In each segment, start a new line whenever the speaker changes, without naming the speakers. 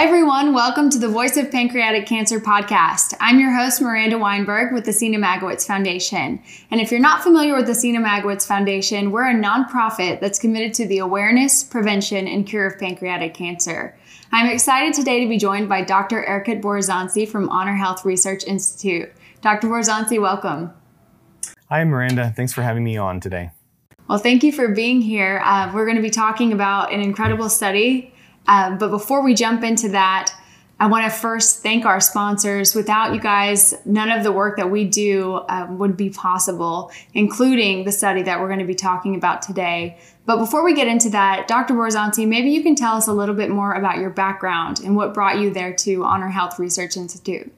Hi, everyone. Welcome to the Voice of Pancreatic Cancer podcast. I'm your host, Miranda Weinberg with the Seena Magowitz Foundation. And if you're not familiar with the Seena Magowitz Foundation, we're a nonprofit that's committed to the awareness, prevention, and cure of pancreatic cancer. I'm excited today to be joined by Dr. Erkut Borazanci from Honor Health Research Institute. Dr. Borazanci, welcome.
Hi, Miranda. Thanks for having me on today.
Well, thank you for being here. Uh, we're going to be talking about an incredible study um, but before we jump into that, I want to first thank our sponsors. Without you guys, none of the work that we do um, would be possible, including the study that we're going to be talking about today. But before we get into that, Dr. Borazanci, maybe you can tell us a little bit more about your background and what brought you there to Honor Health Research Institute.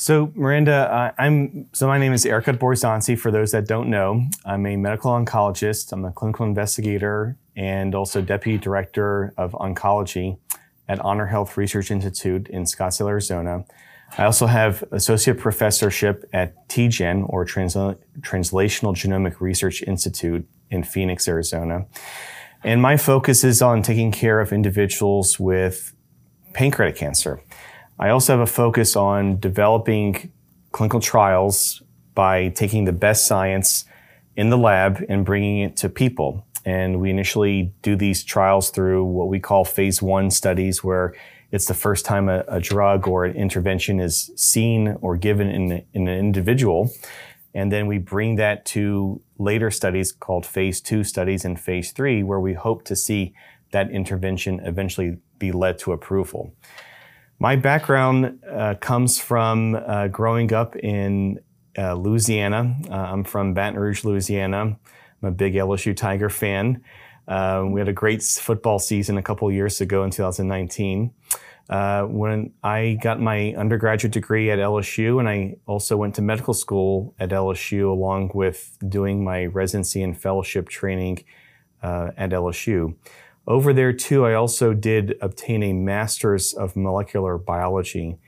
So, Miranda, uh, I'm so my name is Erkut Borazanci. For those that don't know, I'm a medical oncologist. I'm a clinical investigator and also deputy director of oncology at Honor Health Research Institute in Scottsdale, Arizona. I also have associate professorship at TGen or Transla- Translational Genomic Research Institute in Phoenix, Arizona. And my focus is on taking care of individuals with pancreatic cancer. I also have a focus on developing clinical trials by taking the best science in the lab and bringing it to people. And we initially do these trials through what we call phase one studies, where it's the first time a, a drug or an intervention is seen or given in, in an individual. And then we bring that to later studies called phase two studies and phase three, where we hope to see that intervention eventually be led to approval. My background uh, comes from uh, growing up in uh, Louisiana. Uh, I'm from Baton Rouge, Louisiana. I'm a big LSU Tiger fan. Uh, we had a great football season a couple years ago in 2019. Uh, when I got my undergraduate degree at LSU, and I also went to medical school at LSU along with doing my residency and fellowship training at LSU. Over there too, I also did obtain a master's of molecular biology.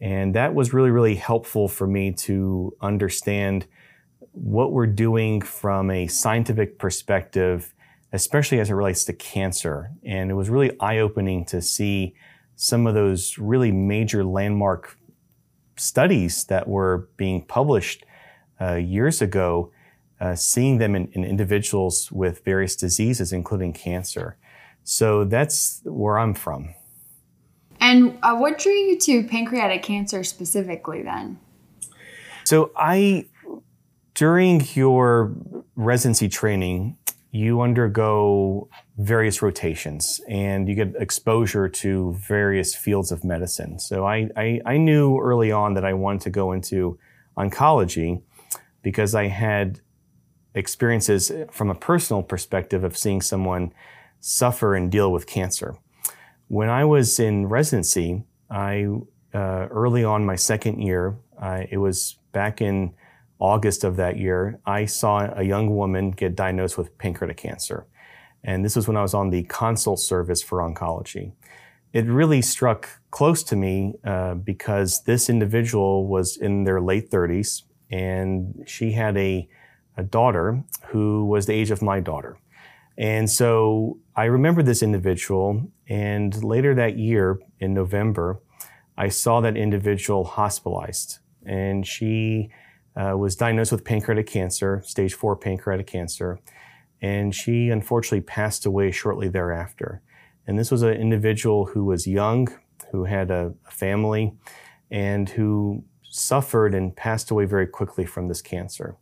And that was really, really helpful for me to understand what we're doing from a scientific perspective, especially as it relates to cancer. And it was really eye opening to see some of those really major landmark studies that were being published uh, years ago, uh, seeing them in, in individuals with various diseases, including cancer. So that's where I'm from.
And uh, what drew you to pancreatic cancer specifically then?
So I, during your residency training, you undergo various rotations and you get exposure to various fields of medicine. So I, I, I knew early on that I wanted to go into oncology because I had experiences from a personal perspective of seeing someone suffer and deal with cancer. When I was in residency, I uh, early on my second year, uh, it was back in August of that year, I saw a young woman get diagnosed with pancreatic cancer. And this was when I was on the consult service for oncology. It really struck close to me uh, because this individual was in their late 30s and she had a, a daughter who was the age of my daughter. And so I remember this individual, and later that year in November, I saw that individual hospitalized, and she uh, was diagnosed with pancreatic cancer, stage four pancreatic cancer, and she unfortunately passed away shortly thereafter. And this was an individual who was young, who had a, a family, and who suffered and passed away very quickly from this cancer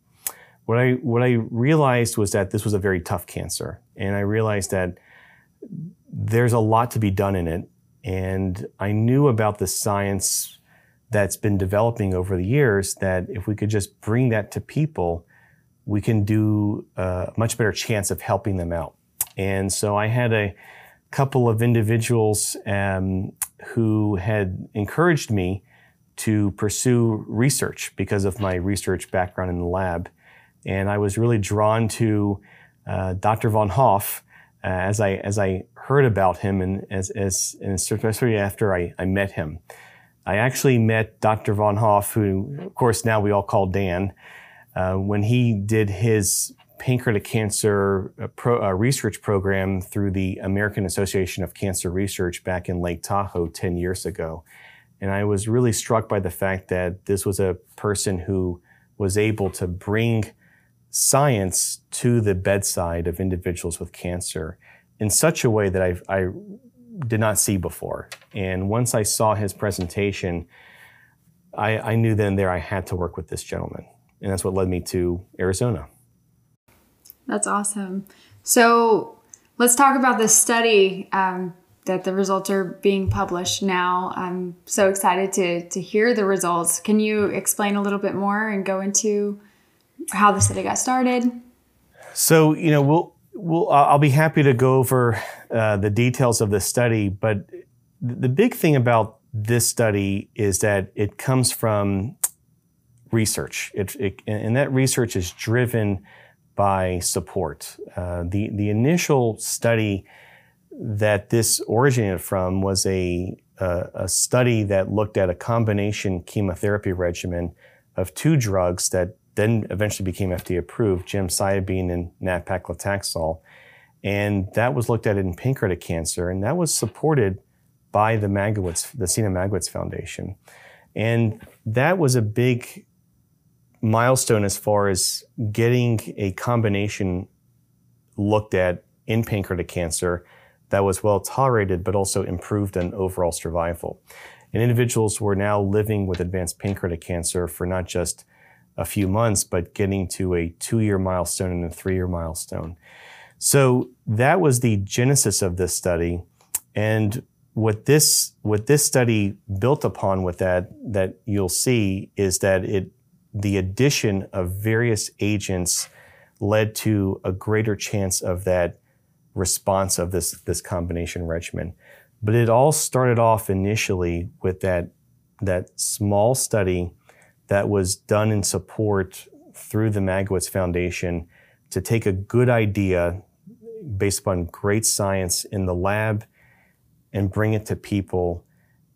what I what I realized was that this was a very tough cancer, and I realized that there's a lot to be done in it. And I knew about the science that's been developing over the years that if we could just bring that to people, we can do a much better chance of helping them out. And so I had a couple of individuals um, who had encouraged me to pursue research because of my research background in the lab. And I was really drawn to uh, Dr. Von Hoff uh, as I as I heard about him and as, as and especially after I, I met him. I actually met Dr. Von Hoff, who of course now we all call Dan, uh, when he did his pancreatic cancer uh, pro, uh, research program through the American Association of Cancer Research back in Lake Tahoe 10 years ago. And I was really struck by the fact that this was a person who was able to bring science to the bedside of individuals with cancer in such a way that I, I did not see before. And once I saw his presentation, I, I knew then there I had to work with this gentleman. And that's what led me to Arizona.
That's awesome. So let's talk about this study um, that the results are being published now. I'm so excited to, to hear the results. Can you explain a little bit more and go into how the study got started?
So, you know, we'll, we'll I'll be happy to go over uh, the details of the study, but the big thing about this study is that it comes from research. It, it, and that research is driven by support. Uh, the, the initial study that this originated from was a, a, study that looked at a combination chemotherapy regimen of two drugs that then eventually became FDA approved, gemcitabine and nab-paclitaxel. And that was looked at in pancreatic cancer, and that was supported by the Magowitz, the Seena Magowitz Foundation. And that was a big milestone as far as getting a combination looked at in pancreatic cancer that was well tolerated, but also improved in overall survival. And individuals were now living with advanced pancreatic cancer for not just a few months, but getting to a two year milestone and a three year milestone. So that was the genesis of this study. And what this, what this study built upon with that, that you'll see is that it, the addition of various agents led to a greater chance of that response of this, this combination regimen. But it all started off initially with that, that small study that was done in support through the Magowitz Foundation to take a good idea based upon great science in the lab and bring it to people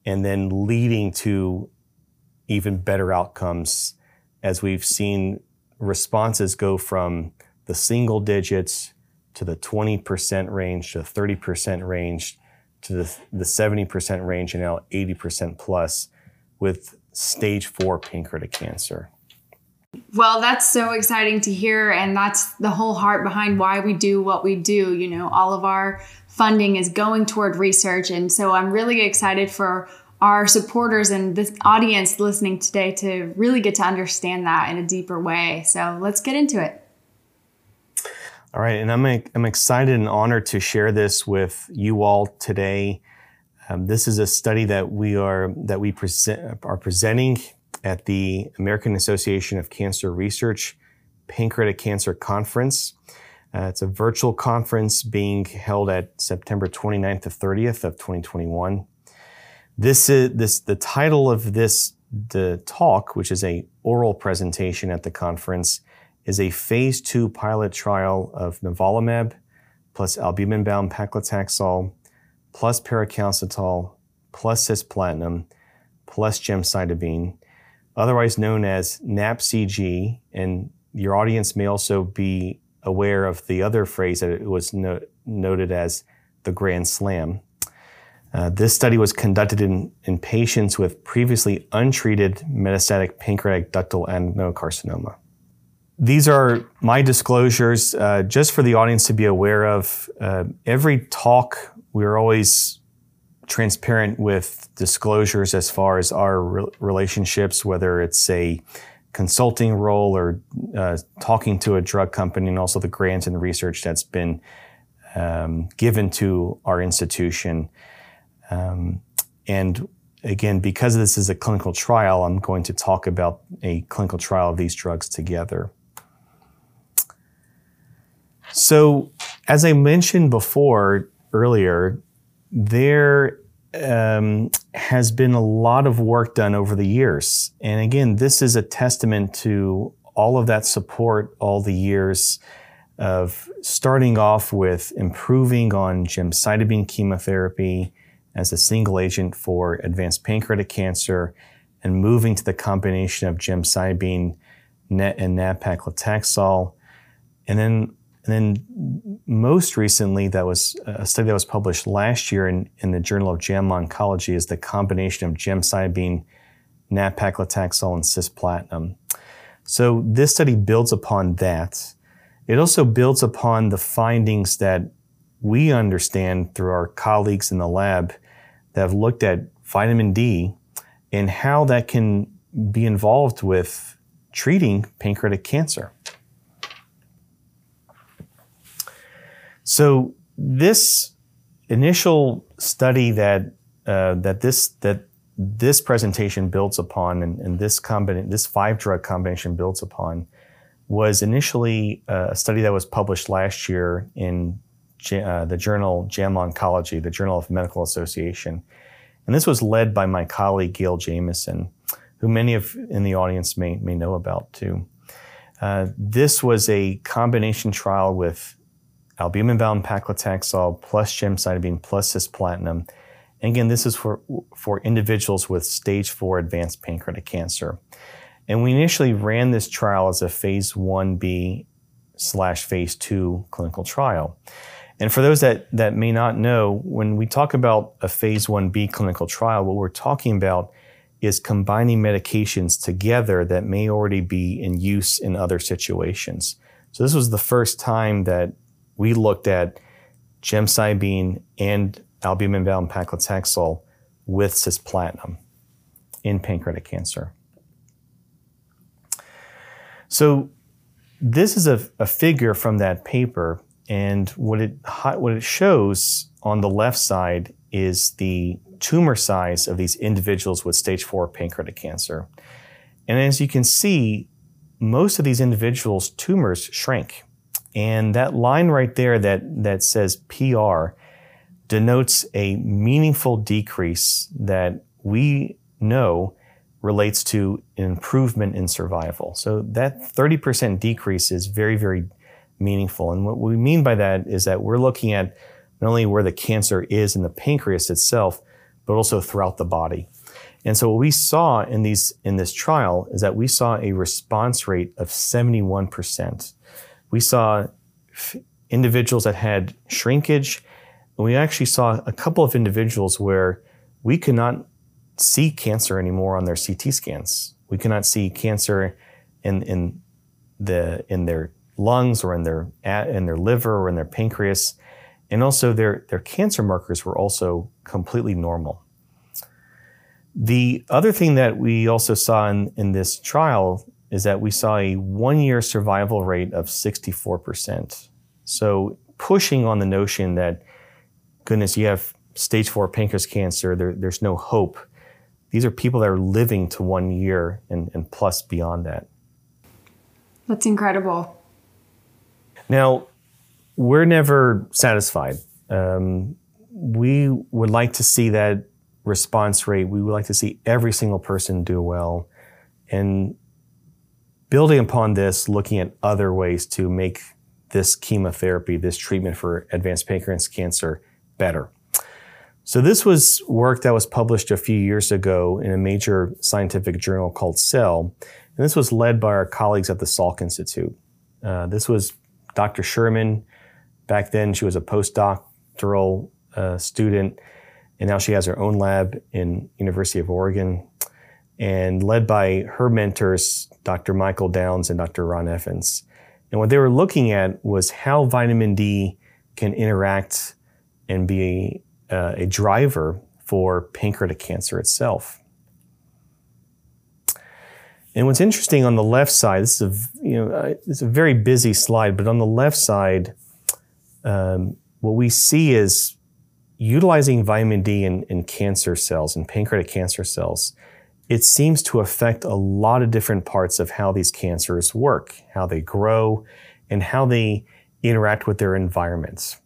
and then leading to even better outcomes as we've seen responses go from the single digits to the 20% range to the 30% range to the, the 70% range and now 80% plus with stage four pancreatic cancer.
Well, that's so exciting to hear. And that's the whole heart behind why we do what we do. You know, all of our funding is going toward research. And so I'm really excited for our supporters and this audience listening today to really get to understand that in a deeper way. So let's get into it.
All right. And I'm, I'm excited and honored to share this with you all today. Um, this is a study that we are that we present are presenting at the American Association of Cancer Research Pancreatic Cancer Conference. Uh, it's a virtual conference being held at September 29th to 30th of 2021. This is this the title of this the talk, which is a oral presentation at the conference, is a phase two pilot trial of nivolumab plus albumin-bound paclitaxel plus paricalcitol plus cisplatin plus gemcitabine, otherwise known as NAPCG. And your audience may also be aware of the other phrase that it was no- noted as the Grand Slam. Uh, this study was conducted in, in patients with previously untreated metastatic pancreatic ductal adenocarcinoma. These are my disclosures uh, just for the audience to be aware of. Uh, every talk we're always transparent with disclosures as far as our re- relationships, whether it's a consulting role or uh, talking to a drug company, and also the grants and research that's been um, given to our institution. Um, and again, because this is a clinical trial, I'm going to talk about a clinical trial of these drugs together. So, as I mentioned before, earlier, there um, has been a lot of work done over the years. And again, this is a testament to all of that support all the years of starting off with improving on gemcitabine chemotherapy as a single agent for advanced pancreatic cancer and moving to the combination of gemcitabine NET, and nab-paclitaxel And then, and then most recently, that was uh, a study that was published last year in, in the Journal of JAMA Oncology is the combination of gemcitabine, nab-paclitaxel, and cisplatin. So this study builds upon that. It also builds upon the findings that we understand through our colleagues in the lab that have looked at vitamin D and how that can be involved with treating pancreatic cancer. So this initial study that uh, that this that this presentation builds upon and, and this combina- this five drug combination builds upon was initially uh, a study that was published last year in uh, the journal JAMA Oncology, the Journal of Medical Association. And this was led by my colleague Gayle Jameson, who many of in the audience may, may know about too. Uh, this was a combination trial with albumin-bound paclitaxel plus gemcitabine plus cisplatin. And again, this is for, for individuals with stage four advanced pancreatic cancer. And we initially ran this trial as a phase 1b slash phase 2 clinical trial. And for those that, that may not know, when we talk about a phase 1b clinical trial, what we're talking about is combining medications together that may already be in use in other situations. So this was the first time that we looked at gemcitabine and albumin-bound paclitaxel with cisplatin in pancreatic cancer. So this is a, a figure from that paper, and what it what it shows on the left side is the tumor size of these individuals with stage four pancreatic cancer. And as you can see, most of these individuals' tumors shrink. And that line right there that, that says PR denotes a meaningful decrease that we know relates to an improvement in survival. So that 30% decrease is very, very meaningful. And what we mean by that is that we're looking at not only where the cancer is in the pancreas itself, but also throughout the body. And so what we saw in these in this trial is that we saw a response rate of 71%. We saw f- individuals that had shrinkage, and we actually saw a couple of individuals where we could not see cancer anymore on their CT scans. We could not see cancer in in the in their lungs or in their in their liver or in their pancreas. And also their, their cancer markers were also completely normal. The other thing that we also saw in, in this trial is that we saw a one year survival rate of 64%. So pushing on the notion that, goodness, you have stage four pancreas cancer, there, there's no hope. These are people that are living to one year and, and plus beyond that.
That's incredible.
Now, we're never satisfied. Um, we would like to see that response rate. We would like to see every single person do well. And building upon this, looking at other ways to make this chemotherapy, this treatment for advanced pancreatic cancer better. So this was work that was published a few years ago in a major scientific journal called Cell. And this was led by our colleagues at the Salk Institute. Uh, this was Dr. Sherman, Back then, she was a postdoctoral uh, student, and now she has her own lab in University of Oregon, and led by her mentors, Dr. Michael Downes and Dr. Ron Evans. And what they were looking at was how vitamin D can interact and be uh, a driver for pancreatic cancer itself. And what's interesting on the left side, this is a, you know, uh, it's a very busy slide, but on the left side, um, what we see is utilizing vitamin D in, in cancer cells, in pancreatic cancer cells, it seems to affect a lot of different parts of how these cancers work, how they grow, and how they interact with their environments.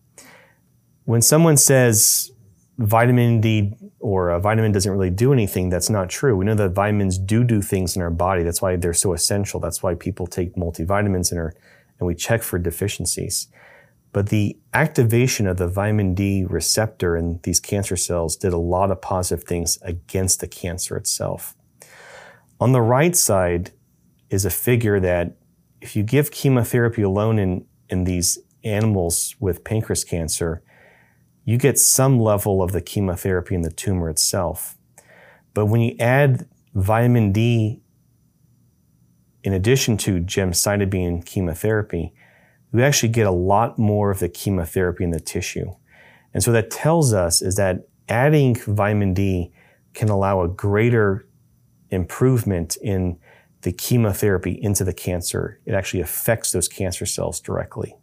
When someone says vitamin D or a vitamin doesn't really do anything, that's not true. We know that vitamins do do things in our body. That's why they're so essential. That's why people take multivitamins and, are, and we check for deficiencies. But the activation of the vitamin D receptor in these cancer cells did a lot of positive things against the cancer itself. On the right side is a figure that if you give chemotherapy alone in, in these animals with pancreas cancer, you get some level of the chemotherapy in the tumor itself. But when you add vitamin D in addition to gemcitabine chemotherapy, we actually get a lot more of the chemotherapy in the tissue. And so that tells us is that adding vitamin D can allow a greater improvement in the chemotherapy into the cancer. It actually affects those cancer cells directly.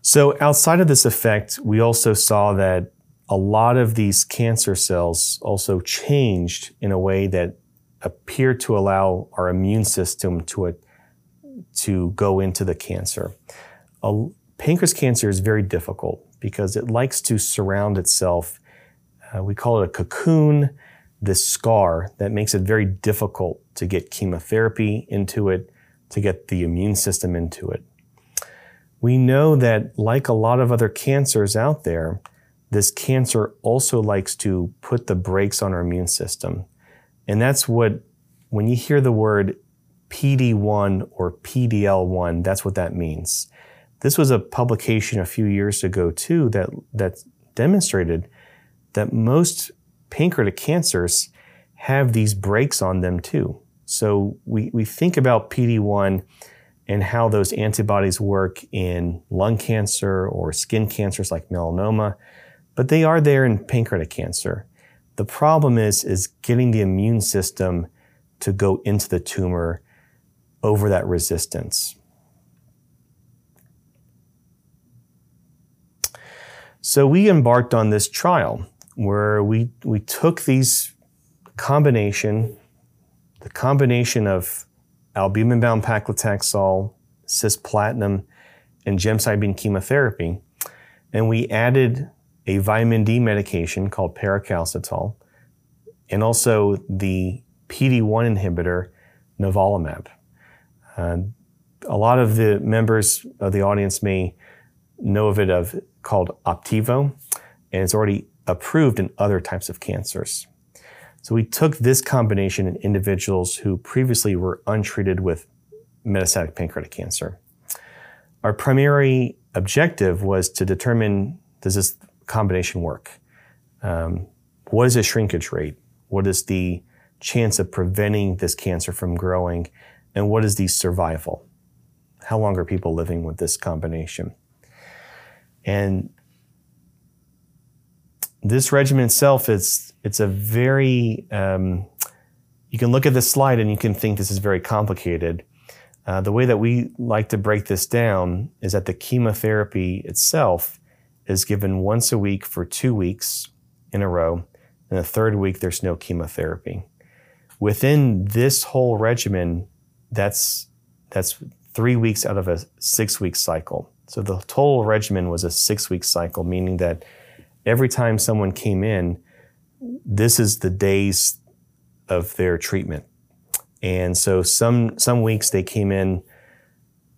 So outside of this effect, we also saw that a lot of these cancer cells also changed in a way that appeared to allow our immune system to, to go into the cancer. Pancreas cancer is very difficult because it likes to surround itself. Uh, we call it a cocoon, this scar that makes it very difficult to get chemotherapy into it, to get the immune system into it we know that, like a lot of other cancers out there, this cancer also likes to put the brakes on our immune system. And that's what, when you hear the word PD1 or PDL1, that's what that means. This was a publication a few years ago too that, that demonstrated that most pancreatic cancers have these breaks on them too. So we, we think about PD1 and how those antibodies work in lung cancer or skin cancers like melanoma, but they are there in pancreatic cancer. The problem is, is getting the immune system to go into the tumor over that resistance. So we embarked on this trial where we, we took these combination, the combination of albumin-bound paclitaxel, cisplatin, and gemcitabine chemotherapy. And we added a vitamin D medication called paricalcitol, and also the PD-1 inhibitor, nivolumab. Uh, a lot of the members of the audience may know of it of called Opdivo, and it's already approved in other types of cancers. So we took this combination in individuals who previously were untreated with metastatic pancreatic cancer. Our primary objective was to determine does this combination work? Um, what is the shrinkage rate? What is the chance of preventing this cancer from growing? And what is the survival? How long are people living with this combination? And this regimen itself is it's a very um, you can look at this slide and you can think this is very complicated. Uh, the way that we like to break this down is that the chemotherapy itself is given once a week for two weeks in a row, and the third week there's no chemotherapy. Within this whole regimen, that's that's three weeks out of a six week cycle. So the total regimen was a six week cycle, meaning that every time someone came in, this is the days of their treatment. And so some some weeks they came in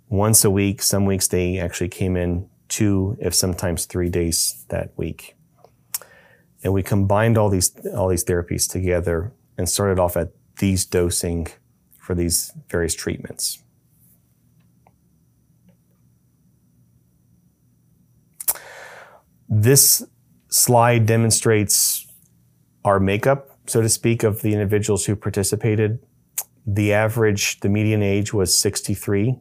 once a week, some weeks they actually came in two, if sometimes three days that week. And we combined all these all these therapies together and started off at these dosing for these various treatments. This slide demonstrates our makeup, so to speak, of the individuals who participated. The average, the median age was 63.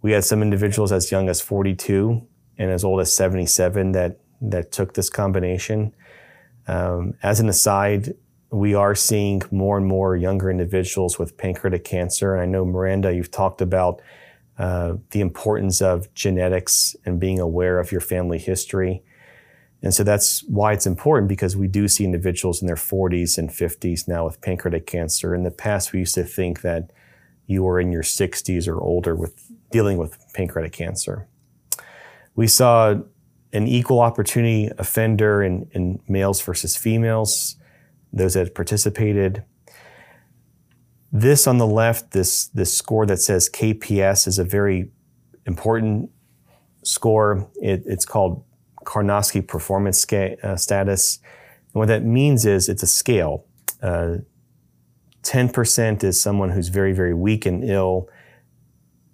We had some individuals as young as 42 and as old as 77 that, that took this combination. Um, as an aside, we are seeing more and more younger individuals with pancreatic cancer. And I know, Miranda, you've talked about uh, the importance of genetics and being aware of your family history. And so that's why it's important because we do see individuals in their 40s and 50s now with pancreatic cancer. In the past, we used to think that you were in your 60s or older with dealing with pancreatic cancer. We saw an equal opportunity offender in, in males versus females, those that participated. This on the left, this, this score that says KPS is a very important score. It, it's called Karnofsky performance sca- uh, status. And what that means is it's a scale. Uh, 10% is someone who's very, very weak and ill.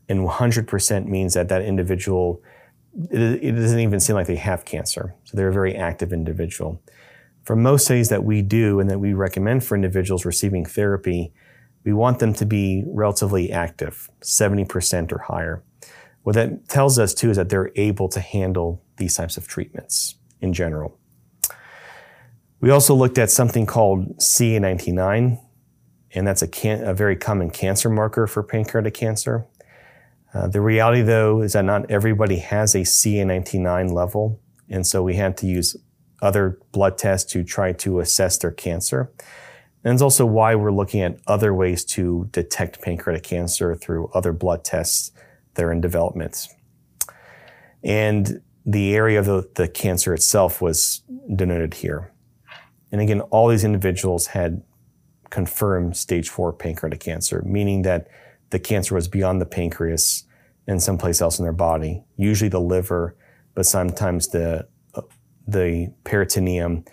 and 100% means that that individual, it, it doesn't even seem like they have cancer. So they're a very active individual. For most studies that we do and that we recommend for individuals receiving therapy, we want them to be relatively active, 70% or higher. What that tells us too is that they're able to handle these types of treatments in general. We also looked at something called CA19-9, and that's a, can- a very common cancer marker for pancreatic cancer. Uh, the reality, though, is that not everybody has a CA19-9 level, and so we had to use other blood tests to try to assess their cancer. And it's also why we're looking at other ways to detect pancreatic cancer through other blood tests that are in development. And the area of the, the cancer itself was denoted here. And again, all these individuals had confirmed stage four pancreatic cancer, meaning that the cancer was beyond the pancreas and someplace else in their body, usually the liver, but sometimes the, the peritoneum,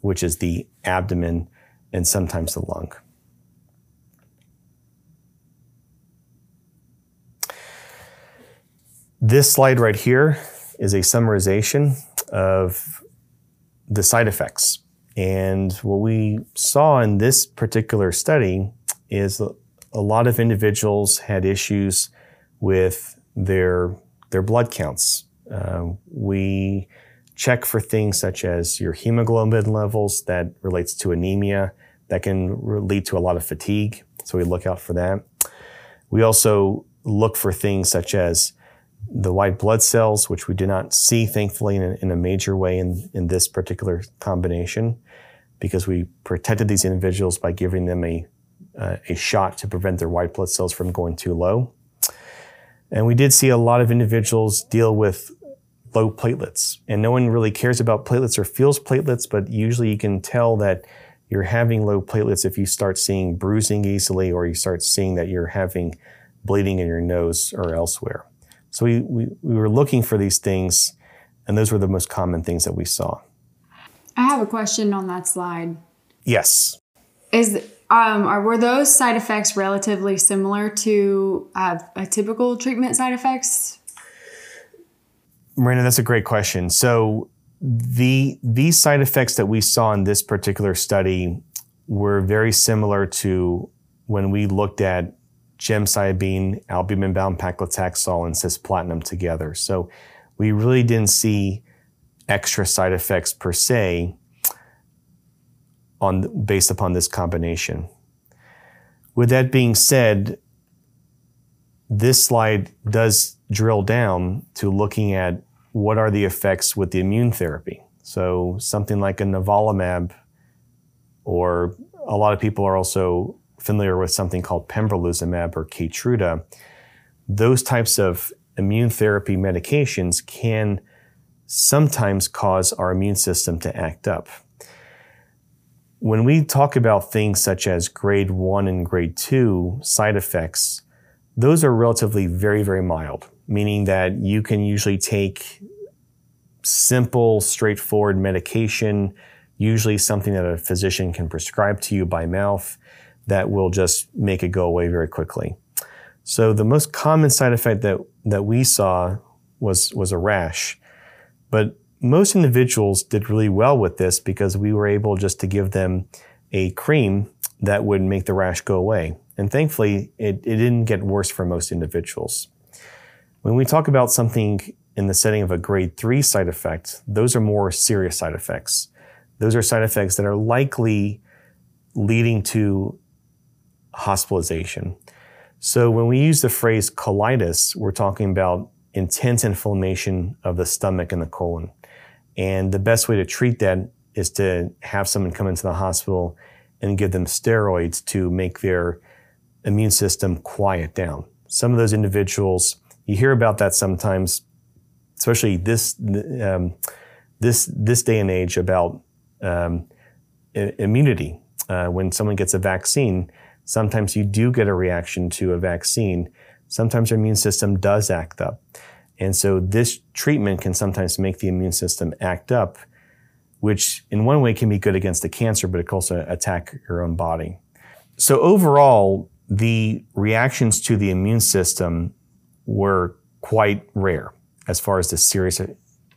which is the abdomen, and sometimes the lung. This slide right here is a summarization of the side effects. And what we saw in this particular study is a lot of individuals had issues with their, their blood counts. Uh, we check for things such as your hemoglobin levels that relates to anemia that can lead to a lot of fatigue. So we look out for that. We also look for things such as the white blood cells, which we did not see, thankfully, in a, in a major way in, in this particular combination, because we protected these individuals by giving them a, uh, a shot to prevent their white blood cells from going too low. And we did see a lot of individuals deal with low platelets. And no one really cares about platelets or feels platelets, but usually you can tell that you're having low platelets if you start seeing bruising easily or you start seeing that you're having bleeding in your nose or elsewhere. So we, we, we were looking for these things, and those were the most common things that we saw.
I have a question on that slide.
Yes.
Is um, are were those side effects relatively similar to uh, a typical treatment side effects?
Miranda, that's a great question. So the these side effects that we saw in this particular study were very similar to when we looked at gemcitabine, albumin-bound paclitaxel, and cisplatin together. So we really didn't see extra side effects per se on based upon this combination. With that being said, this slide does drill down to looking at what are the effects with the immune therapy. So something like a nivolumab, or a lot of people are also familiar with something called pembrolizumab or Keytruda. Those types of immune therapy medications can sometimes cause our immune system to act up. When we talk about things such as grade one and grade two side effects, those are relatively very, very mild meaning that you can usually take simple, straightforward medication, usually something that a physician can prescribe to you by mouth that will just make it go away very quickly. So the most common side effect that, that we saw was, was a rash. But most individuals did really well with this because we were able just to give them a cream that would make the rash go away. And thankfully, it, it didn't get worse for most individuals. When we talk about something in the setting of a grade three side effect, those are more serious side effects. Those are side effects that are likely leading to hospitalization. So when we use the phrase colitis, we're talking about intense inflammation of the stomach and the colon. And the best way to treat that is to have someone come into the hospital and give them steroids to make their immune system quiet down. Some of those individuals you hear about that sometimes, especially this um, this this day and age about um, immunity. Uh, when someone gets a vaccine, sometimes you do get a reaction to a vaccine. Sometimes your immune system does act up, and so this treatment can sometimes make the immune system act up, which in one way can be good against the cancer, but it can also attack your own body. So overall, the reactions to the immune system were quite rare as far as the serious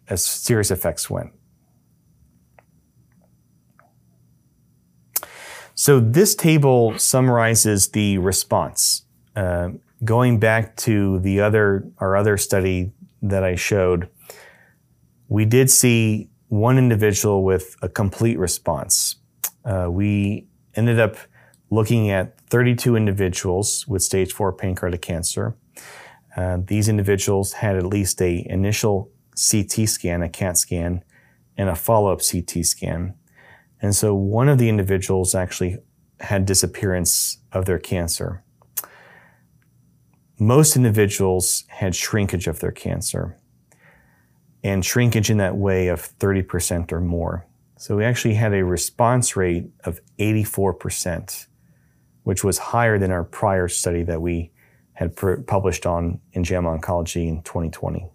as serious effects went. So this table summarizes the response. Uh, going back to the other our other study that I showed, we did see one individual with a complete response. Uh, we ended up looking at 32 individuals with stage four pancreatic cancer. Uh, these individuals had at least a initial CT scan, a CAT scan, and a follow-up CT scan. And so one of the individuals actually had disappearance of their cancer. Most individuals had shrinkage of their cancer and shrinkage in that way of 30% or more. So we actually had a response rate of 84%, which was higher than our prior study that we had published on in JAMA Oncology in 2020.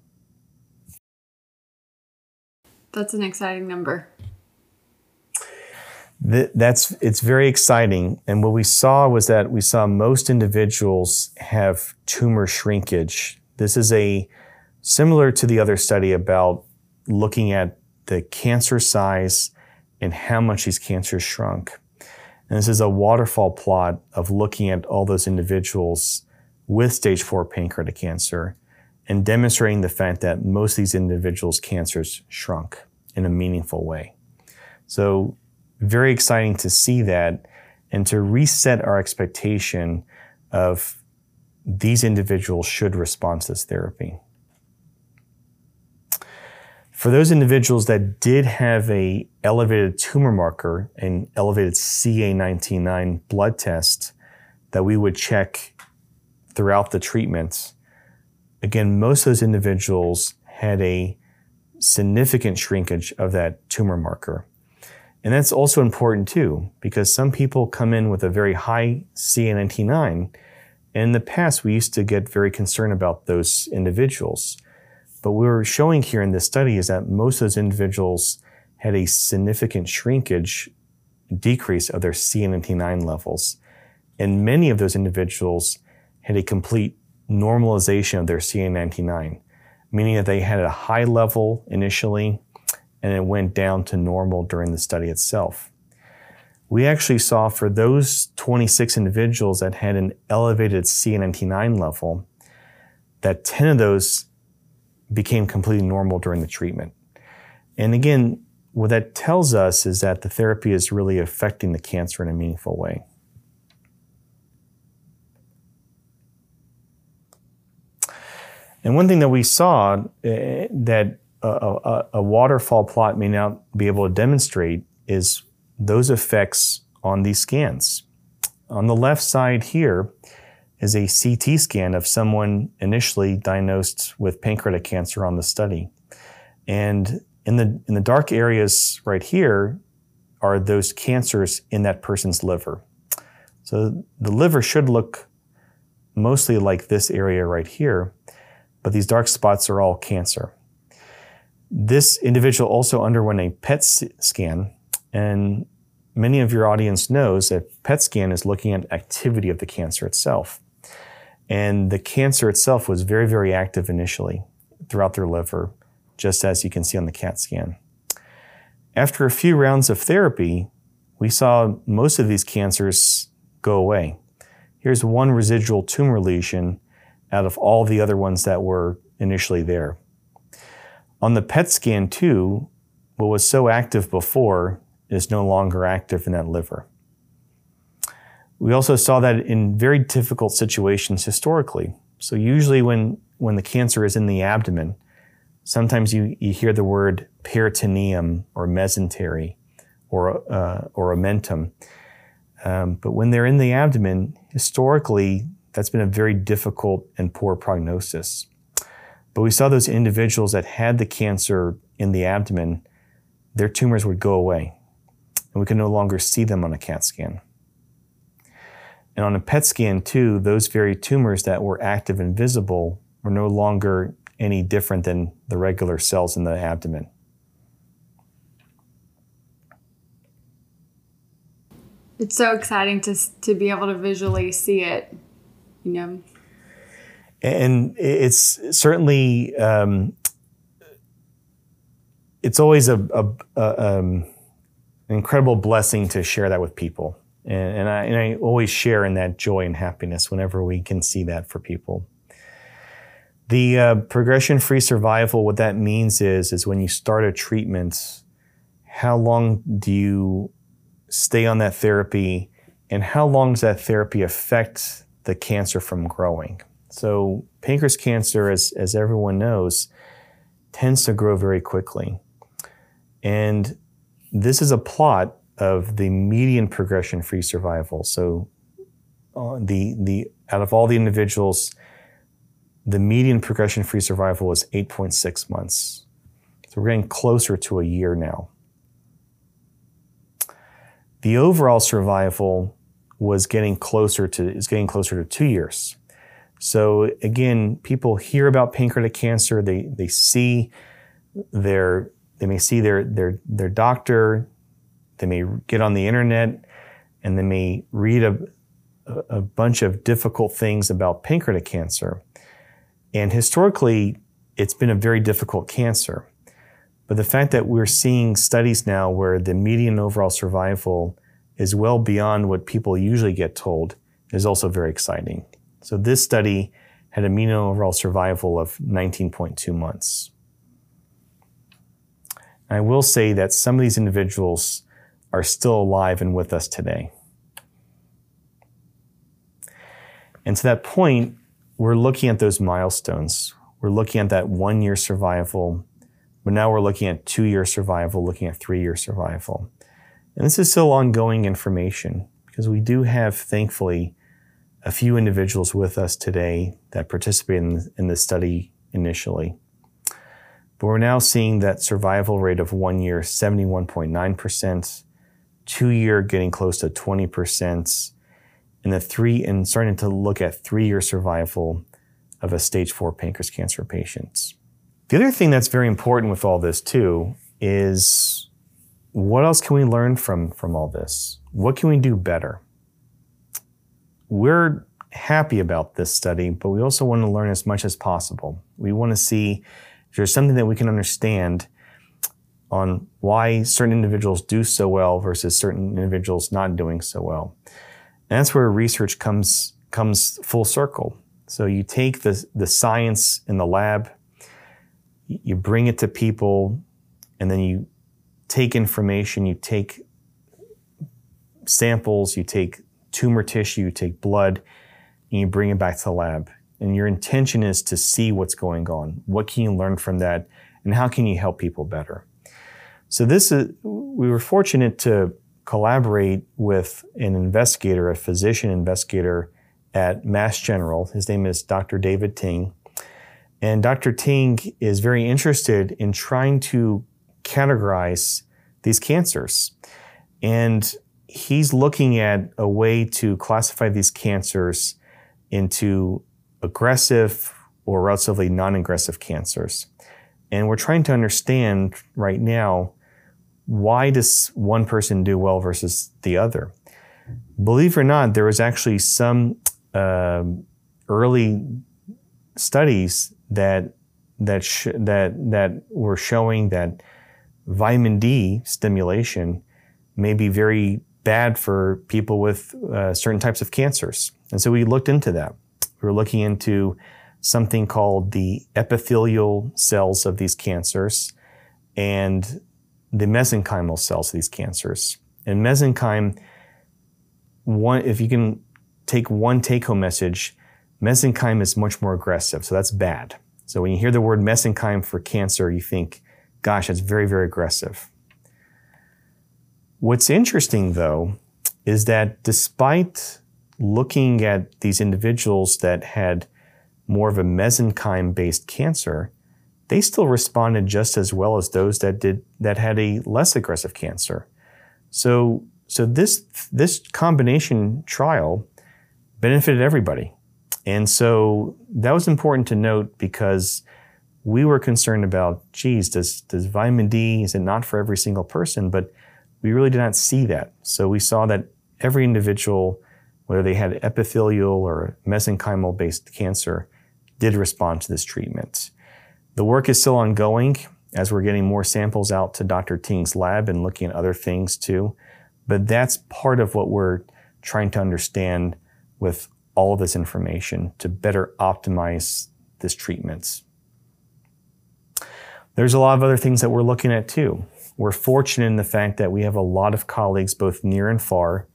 That's an exciting number.
that's it's very exciting, and what we saw was that we saw most individuals have tumor shrinkage. This is a similar to the other study about looking at the cancer size and how much these cancers shrunk. And this is a waterfall plot of looking at all those individuals with stage four pancreatic cancer and demonstrating the fact that most of these individuals' cancers shrunk in a meaningful way. So, very exciting to see that and to reset our expectation of these individuals should respond to this therapy. For those individuals that did have a elevated tumor marker, an elevated CA19-9 blood test that we would check throughout the treatments, again, most of those individuals had a significant shrinkage of that tumor marker. And that's also important too, because some people come in with a very high CA19-9. And in the past, we used to get very concerned about those individuals. But what we're showing here in this study is that most of those individuals had a significant shrinkage decrease of their CA19-9 levels. And many of those individuals had a complete normalization of their CA19-9, meaning that they had a high level initially and it went down to normal during the study itself. We actually saw for those 26 individuals that had an elevated CA19-9 level, that 10 of those became completely normal during the treatment. And again, what that tells us is that the therapy is really affecting the cancer in a meaningful way. And one thing that we saw uh, that a, a, a, waterfall plot may not be able to demonstrate is those effects on these scans. On the left side here is a CT scan of someone initially diagnosed with pancreatic cancer on the study. And in the, in the dark areas right here are those cancers in that person's liver. So the liver should look mostly like this area right here but these dark spots are all cancer. This individual also underwent a PET scan, and many of your audience knows that PET scan is looking at activity of the cancer itself. And the cancer itself was very, very active initially throughout their liver, just as you can see on the CAT scan. After a few rounds of therapy, we saw most of these cancers go away. Here's one residual tumor lesion out of all the other ones that were initially there. On the PET scan, too, what was so active before is no longer active in that liver. We also saw that in very difficult situations historically. So usually when, when the cancer is in the abdomen, sometimes you, you hear the word peritoneum or mesentery or, uh, or omentum. Um, but when they're in the abdomen, historically, that's been a very difficult and poor prognosis. But we saw those individuals that had the cancer in the abdomen, their tumors would go away, and we could no longer see them on a CAT scan. And on a PET scan, too, those very tumors that were active and visible were no longer any different than the regular cells in the abdomen.
It's so exciting to, to be able to visually see it you know?
and it's certainly um, it's always a, a, a um, an incredible blessing to share that with people, and, and, I, and I always share in that joy and happiness whenever we can see that for people. The uh, progression-free survival, what that means is, is when you start a treatment, how long do you stay on that therapy, and how long does that therapy affect the cancer from growing? So pancreas cancer, as, as everyone knows, tends to grow very quickly. And this is a plot of the median progression-free survival. So uh, the, the, out of all the individuals, the median progression-free survival was 8.6 months. So we're getting closer to a year now. The overall survival was getting closer to, is getting closer to two years. So again, people hear about pancreatic cancer. They, they see their, they may see their, their, their doctor. They may get on the internet and they may read a, a bunch of difficult things about pancreatic cancer. And historically, it's been a very difficult cancer. But the fact that we're seeing studies now where the median overall survival is well beyond what people usually get told is also very exciting. So this study had a mean overall survival of 19.2 months. I will say that some of these individuals are still alive and with us today. And to that point, we're looking at those milestones. We're looking at that one year survival, but now we're looking at two year survival, looking at three year survival. And this is still ongoing information because we do have, thankfully, a few individuals with us today that participated in, in this study initially. But we're now seeing that survival rate of one year, 71.9%, two year getting close to 20%, and the three, and starting to look at three year survival of a stage four pancreas cancer patients. The other thing that's very important with all this too is what else can we learn from, from all this? What can we do better? we're happy about this study, but we also want to learn as much as possible. We want to see if there's something that we can understand on why certain individuals do so well versus certain individuals not doing so well. And that's where research comes comes full circle. So you take the, the science in the lab, you bring it to people, and then you take information, you take samples, you take tumor tissue, you take blood, and you bring it back to the lab. And your intention is to see what's going on. What can you learn from that? And how can you help people better? So this is, we were fortunate to collaborate with an investigator, a physician investigator at Mass General. His name is Dr. David Ting. And Dr. Ting is very interested in trying to categorize these cancers. And he's looking at a way to classify these cancers into aggressive or relatively non-aggressive cancers. And we're trying to understand right now why does one person do well versus the other? Believe it or not, there was actually some uh, early studies that that sh- that that were showing that vitamin D stimulation may be very bad for people with uh, certain types of cancers. And so we looked into that. We were looking into something called the epithelial cells of these cancers and the mesenchymal cells of these cancers. And mesenchyme, one, if you can take one take-home message, mesenchyme is much more aggressive, so that's bad. So when you hear the word mesenchyme for cancer, you think, gosh, that's very, very aggressive. What's interesting, though, is that despite looking at these individuals that had more of a mesenchyme based cancer, they still responded just as well as those that did that had a less aggressive cancer. So, so this this combination trial benefited everybody, and so that was important to note because we were concerned about, geez, does does vitamin D is it not for every single person, but we really did not see that. So we saw that every individual, whether they had epithelial or mesenchymal based cancer, did respond to this treatment. The work is still ongoing as we're getting more samples out to Dr. Ting's lab and looking at other things too. But that's part of what we're trying to understand with all this information to better optimize this treatment. There's a lot of other things that we're looking at too. We're fortunate in the fact that we have a lot of colleagues, both near and far,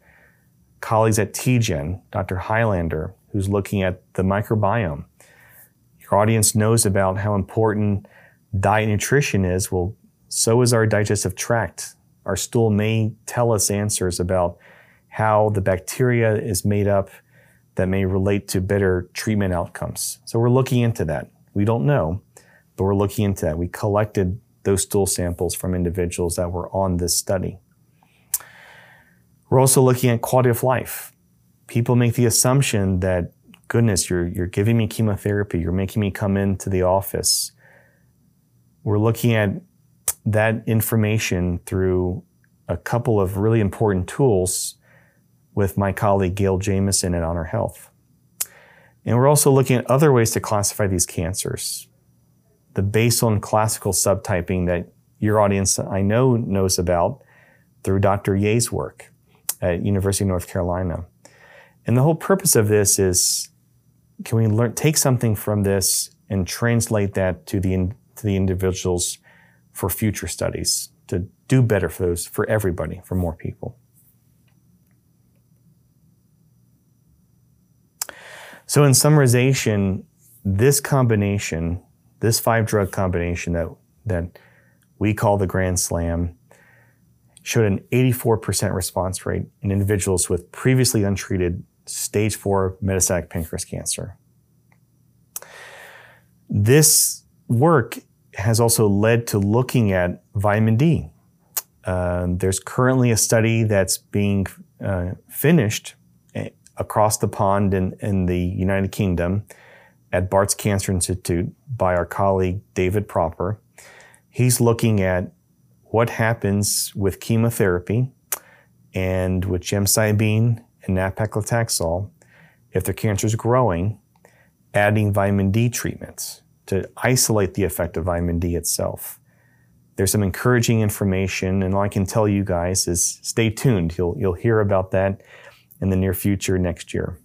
colleagues at TGen, Dr. Highlander, who's looking at the microbiome. Your audience knows about how important diet and nutrition is. Well, so is our digestive tract. Our stool may tell us answers about how the bacteria is made up that may relate to better treatment outcomes. So we're looking into that. We don't know, but we're looking into that. We collected those stool samples from individuals that were on this study. We're also looking at quality of life. People make the assumption that, goodness, you're, you're giving me chemotherapy, you're making me come into the office. We're looking at that information through a couple of really important tools with my colleague Gayle Jameson at Honor Health. And we're also looking at other ways to classify these cancers. The basal and classical subtyping that your audience I know knows about through Dr. Yeh's work at University of North Carolina. And the whole purpose of this is can we learn take something from this and translate that to the to the individuals for future studies to do better for those for everybody, for more people. So, in summarization, this combination, this five drug combination that, that we call the Grand Slam, showed an 84% response rate in individuals with previously untreated stage four metastatic pancreas cancer. This work has also led to looking at vitamin D. Uh, there's currently a study that's being uh, finished across the pond in, in the United Kingdom at Bart's Cancer Institute by our colleague David Proper. He's looking at what happens with chemotherapy and with gemcitabine and nab-paclitaxel if their cancer is growing, adding vitamin D treatments to isolate the effect of vitamin D itself. There's some encouraging information, and all I can tell you guys is stay tuned. You'll, you'll hear about that in the near future next year.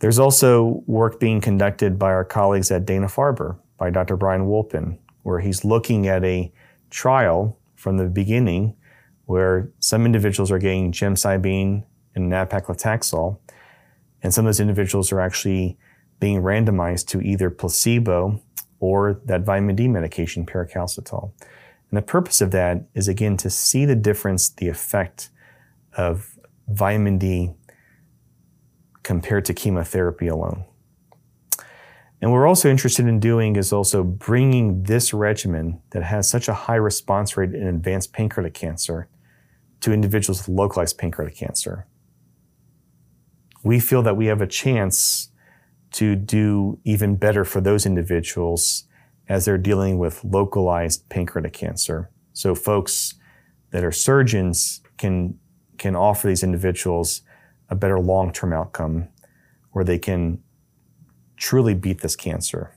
There's also work being conducted by our colleagues at Dana-Farber, by Dr. Brian Wolpin, where he's looking at a trial from the beginning where some individuals are getting gemcitabine and nab-paclitaxel, and some of those individuals are actually being randomized to either placebo or that vitamin D medication, paricalcitol. And the purpose of that is again to see the difference, the effect of vitamin D compared to chemotherapy alone. And what we're also interested in doing is also bringing this regimen that has such a high response rate in advanced pancreatic cancer to individuals with localized pancreatic cancer. We feel that we have a chance to do even better for those individuals as they're dealing with localized pancreatic cancer. So folks that are surgeons can can offer these individuals a better long term outcome where they can truly beat this cancer.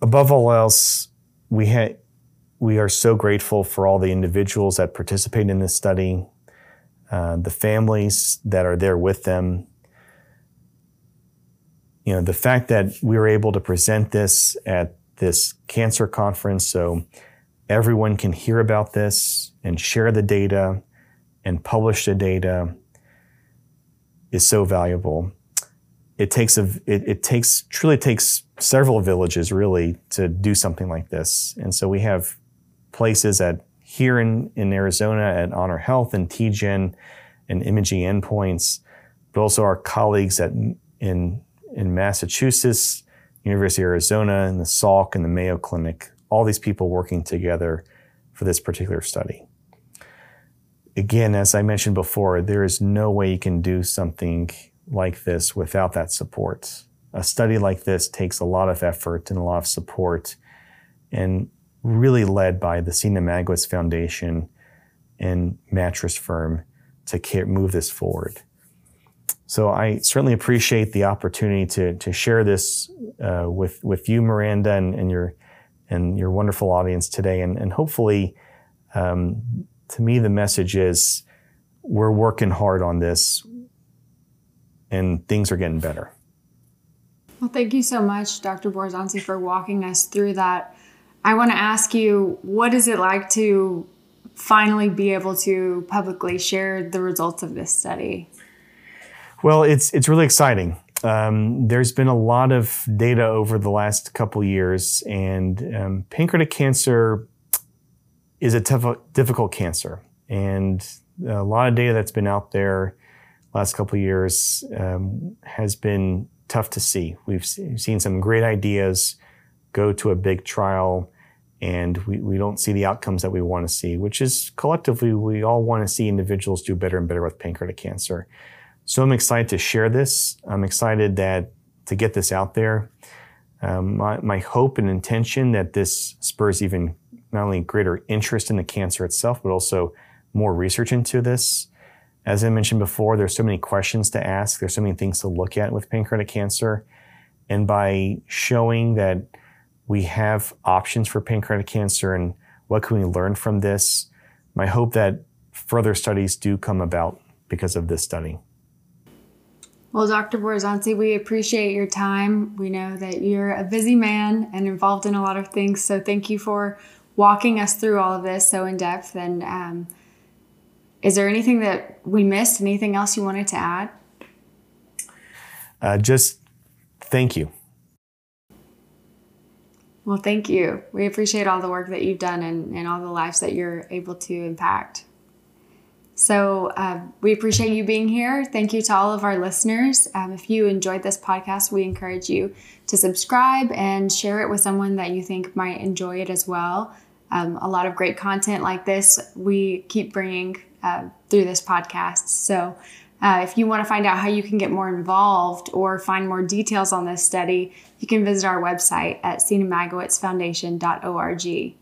Above all else, we, ha- we are so grateful for all the individuals that participate in this study, uh, the families that are there with them. You know, the fact that we were able to present this at this cancer conference so everyone can hear about this and share the data and publish the data is so valuable. It takes a, it, it takes, truly takes several villages really to do something like this. And so we have places at here in, in Arizona at Honor Health and TGen and Imaging Endpoints, but also our colleagues at, in, in Massachusetts, University of Arizona and the Salk and the Mayo Clinic, all these people working together for this particular study. Again, as I mentioned before, there is no way you can do something like this without that support. A study like this takes a lot of effort and a lot of support and really led by the Seena Magowitz Foundation and mattress firm to move this forward. So I certainly appreciate the opportunity to, to share this uh, with, with you, Miranda, and, and, your, and your wonderful audience today. And, and hopefully, um, to me, the message is we're working hard on this and things are getting better.
Well, thank you so much, Dr. Borazanci, for walking us through that. I want to ask you, what is it like to finally be able to publicly share the results of this study?
Well, it's it's really exciting. Um, there's been a lot of data over the last couple years, and um, pancreatic cancer is a tough, difficult cancer, and a lot of data that's been out there last couple years um, has been tough to see. We've seen some great ideas go to a big trial and we, we don't see the outcomes that we want to see, which is collectively, we all want to see individuals do better and better with pancreatic cancer. So I'm excited to share this. I'm excited that to get this out there. Um, my, my hope and intention that this spurs even not only greater interest in the cancer itself, but also more research into this. As I mentioned before, there's so many questions to ask. There's so many things to look at with pancreatic cancer. And by showing that we have options for pancreatic cancer and what can we learn from this, my hope that further studies do come about because of this study.
Well, Dr. Borazanci, we appreciate your time. We know that you're a busy man and involved in a lot of things. So thank you for walking us through all of this so in depth. And um, is there anything that we missed? Anything else you wanted to add?
Uh, just thank you.
Well, thank you. We appreciate all the work that you've done and, and all the lives that you're able to impact. So, uh, we appreciate you being here. Thank you to all of our listeners. Um, if you enjoyed this podcast, we encourage you to subscribe and share it with someone that you think might enjoy it as well. Um, a lot of great content like this we keep bringing uh, through this podcast. So, uh, if you want to find out how you can get more involved or find more details on this study, you can visit our website at seenamagowitzfoundation.org.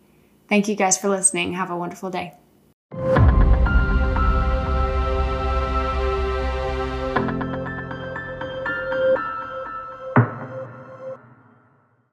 Thank you guys for listening. Have a wonderful day.